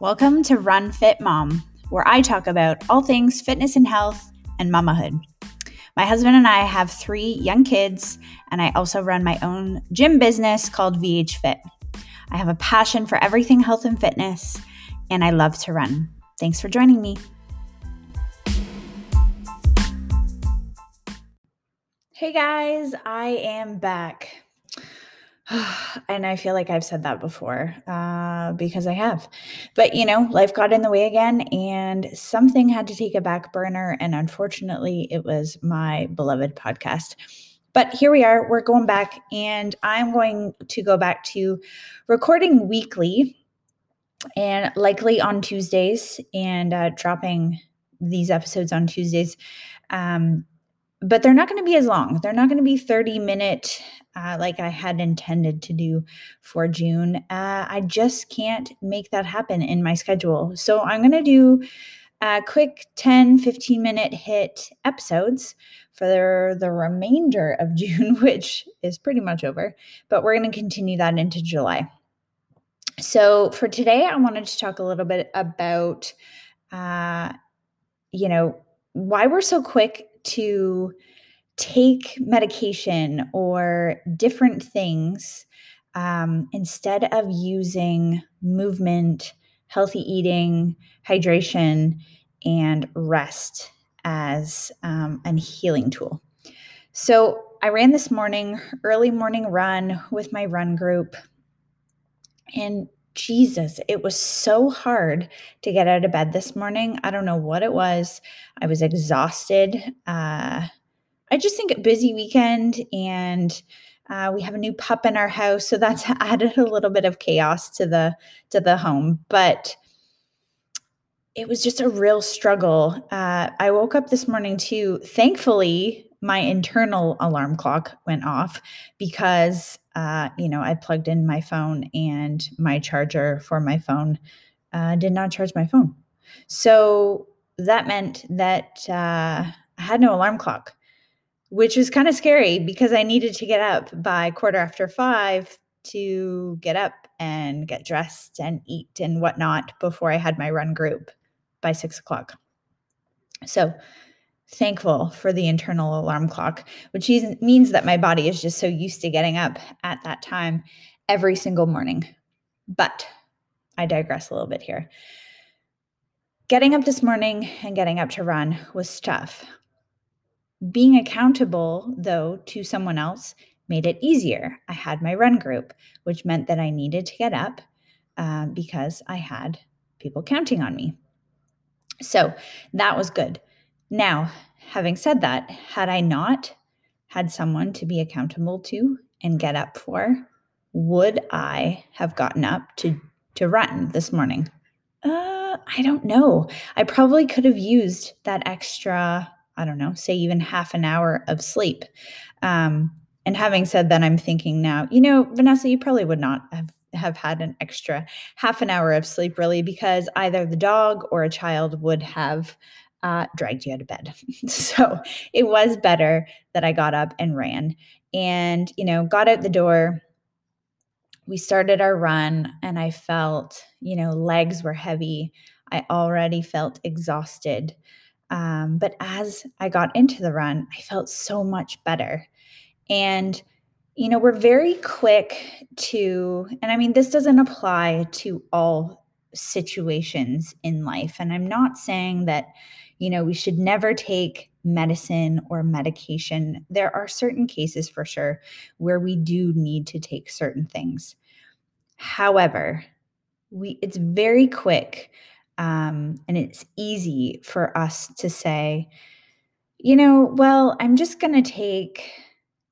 Welcome to Run Fit Mom, where I talk about all things fitness and health and mamahood. My husband and I have three young kids, and I also run my own gym business called VH Fit. I have a passion for everything health and fitness, and I love to run. Thanks for joining me. Hey guys, I am back. and I feel like I've said that before uh, because I have. But, you know, life got in the way again and something had to take a back burner. And unfortunately, it was my beloved podcast. But here we are, we're going back, and I'm going to go back to recording weekly and likely on Tuesdays and uh, dropping these episodes on Tuesdays. Um, but they're not going to be as long. They're not going to be 30 minute uh, like I had intended to do for June. Uh, I just can't make that happen in my schedule. So I'm going to do a quick 10, 15 minute hit episodes for the, remainder of June, which is pretty much over. But we're going to continue that into July. So for today, I wanted to talk a little bit about, uh, you know, why we're so quick to take medication or different things um, instead of using movement, healthy eating, hydration, and rest as um, a healing tool. So I ran this morning, early morning run with my run group. And Jesus, it was so hard to get out of bed this morning. I don't know what it was. I was exhausted. Uh, I just think a busy weekend and uh, we have a new pup in our house, so that's added a little bit of chaos to the to the home. But it was just a real struggle. Uh, I woke up this morning too. Thankfully, my internal alarm clock went off because uh, you know I plugged in my phone and my charger for my phone uh, did not charge my phone. So that meant that uh, I had no alarm clock which was kind of scary because I needed to get up by quarter after five to get up and get dressed and eat and whatnot before I had my run group by six o'clock. So thankful for the internal alarm clock, which means that my body is just so used to getting up at that time every single morning. But I digress a little bit here. Getting up this morning and getting up to run was tough. Being accountable, though, to someone else made it easier. I had my run group, which meant that I needed to get up uh, because I had people counting on me. So that was good. Now, having said that, had I not had someone to be accountable to and get up for, would I have gotten up to to run this morning? Uh, I don't know. I probably could have used that extra I don't know, say even half an hour of sleep. Um, and having said that, I'm thinking now, you know, Vanessa, you probably would not have have had an extra half an hour of sleep really because either the dog or a child would have uh, dragged you out of bed. so it was better that I got up and ran and, you know, got out the door. We started our run and I felt, you know, legs were heavy. I already felt exhausted. Um, but as I got into the run, I felt so much better. And, you know, we're very quick to, and I mean, this doesn't apply to all situations in life. And I'm not saying that, you know, we should never take medicine or medication. There are certain cases for sure where we do need to take certain things. However, we it's very quick um, and it's easy for us to say, you know, well, I'm just going to take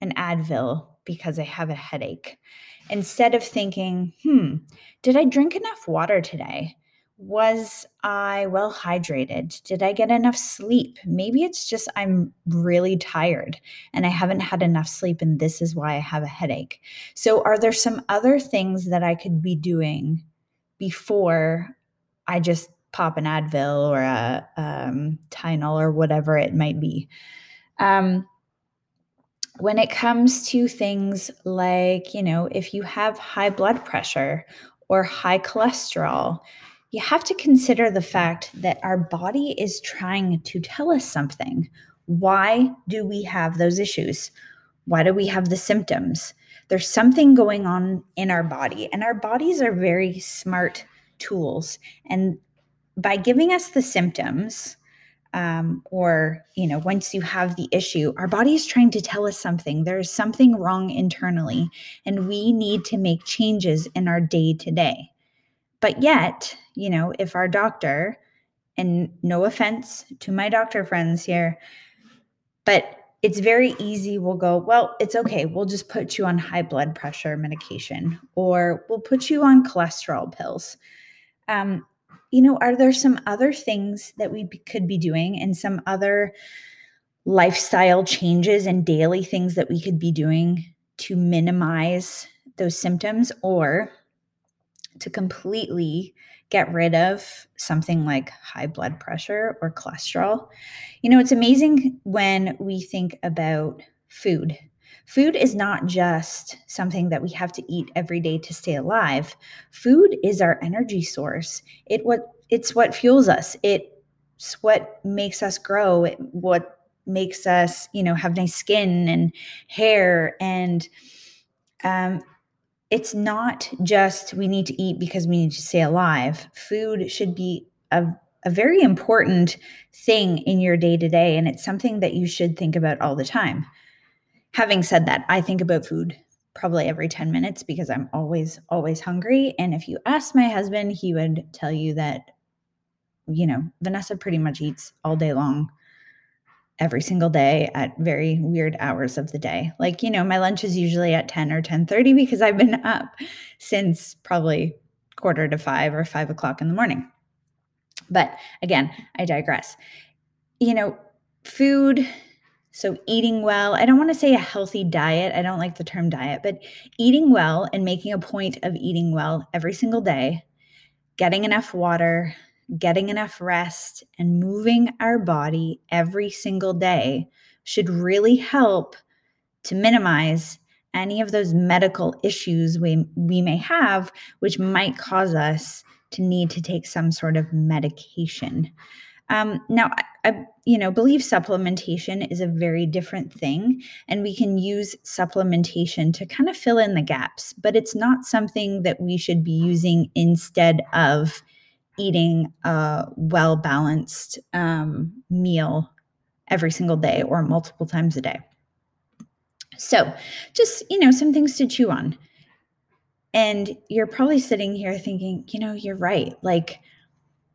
an Advil because I have a headache. Instead of thinking, hmm, did I drink enough water today? Was I well hydrated? Did I get enough sleep? Maybe it's just I'm really tired and I haven't had enough sleep, and this is why I have a headache. So, are there some other things that I could be doing before I just pop an Advil or a um, Tylenol or whatever it might be. Um, when it comes to things like, you know, if you have high blood pressure or high cholesterol, you have to consider the fact that our body is trying to tell us something. Why do we have those issues? Why do we have the symptoms? There's something going on in our body, and our bodies are very smart tools. And by giving us the symptoms, um, or you know once you have the issue our body is trying to tell us something. There's something wrong internally and we need to make changes in our day to day. But yet you know if our doctor and no offense to my doctor friends here but it's very easy we'll go well it's okay we'll just put you on high blood pressure medication or we'll put you on cholesterol pills. Um, you know, are there some other things that we could be doing and some other lifestyle changes and daily things that we could be doing to minimize those symptoms or to completely get rid of something like high blood pressure or cholesterol? You know, it's amazing when we think about food Food is not just something that we have to eat every day to stay alive. Food is our energy source. It what it's what fuels us. It's what makes us grow. It, what makes us, you know, have nice skin and hair and um it's not just we need to eat because we need to stay alive. Food should be a a very important thing in your day to day, and it's something that you should think about all the time having said that, I think about food probably every 10 minutes because I'm always, always hungry. And if you ask my husband, he would tell you that, you know, Vanessa pretty much eats all day long every single day at very weird hours of the day. Like, you know, my lunch is usually at 10 or 10:30 because I've been up since probably quarter to five or five o'clock in the morning. But again, I digress. You know, food so, eating well, I don't want to say a healthy diet. I don't like the term diet, but eating well and making a point of eating well every single day, getting enough water, getting enough rest, and moving our body every single day should really help to minimize any of those medical issues we, we may have, which might cause us to need to take some sort of medication. Um, now, I, I, you know, believe supplementation is a very different thing, and we can use supplementation to kind of fill in the gaps, but it's not something that we should be using instead of eating a well balanced um, meal every single day or multiple times a day. So, just, you know, some things to chew on. And you're probably sitting here thinking, you know, you're right. Like,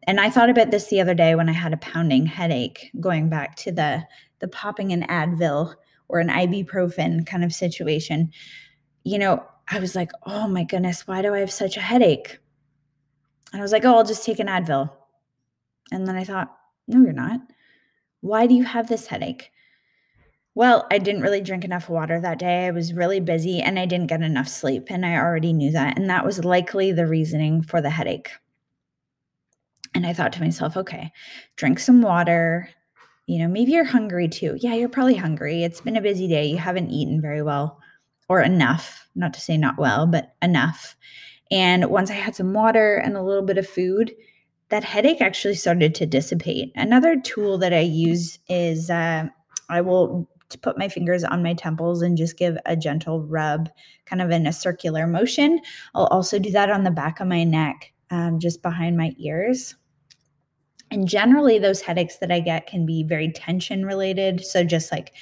and I thought about this the other day when I had a pounding headache, going back to the the popping an Advil or an ibuprofen kind of situation. You know, I was like, oh my goodness, why do I have such a headache? And I was like, oh, I'll just take an Advil. And then I thought, no, you're not. Why do you have this headache? Well, I didn't really drink enough water that day. I was really busy and I didn't get enough sleep. And I already knew that. And that was likely the reasoning for the headache. And I thought to myself, okay, drink some water. You know, maybe you're hungry too. Yeah, you're probably hungry. It's been a busy day. You haven't eaten very well or enough, not to say not well, but enough. And once I had some water and a little bit of food, that headache actually started to dissipate. Another tool that I use is uh, I will put my fingers on my temples and just give a gentle rub, kind of in a circular motion. I'll also do that on the back of my neck, um, just behind my ears. And generally, those headaches that I get can be very tension related. So, just like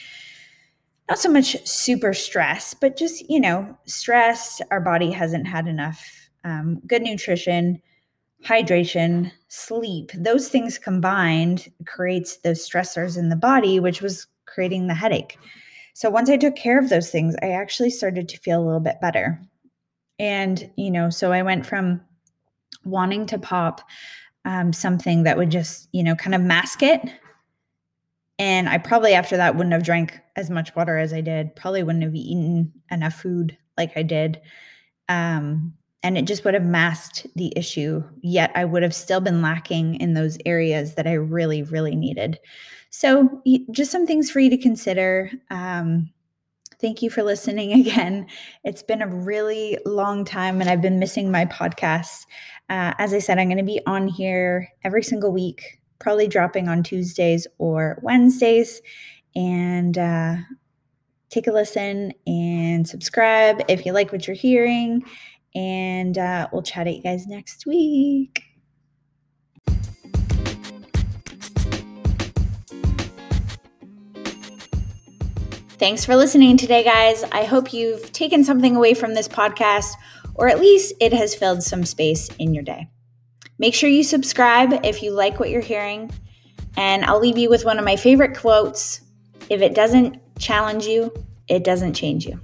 not so much super stress, but just, you know, stress. Our body hasn't had enough um, good nutrition, hydration, sleep. Those things combined creates those stressors in the body, which was creating the headache. So, once I took care of those things, I actually started to feel a little bit better. And, you know, so I went from wanting to pop um, something that would just, you know, kind of mask it. And I probably after that wouldn't have drank as much water as I did, probably wouldn't have eaten enough food like I did. Um, and it just would have masked the issue. Yet I would have still been lacking in those areas that I really, really needed. So, just some things for you to consider. Um, thank you for listening again. It's been a really long time and I've been missing my podcast. Uh, as I said, I'm going to be on here every single week, probably dropping on Tuesdays or Wednesdays. And uh, take a listen and subscribe if you like what you're hearing. And uh, we'll chat at you guys next week. Thanks for listening today, guys. I hope you've taken something away from this podcast, or at least it has filled some space in your day. Make sure you subscribe if you like what you're hearing. And I'll leave you with one of my favorite quotes If it doesn't challenge you, it doesn't change you.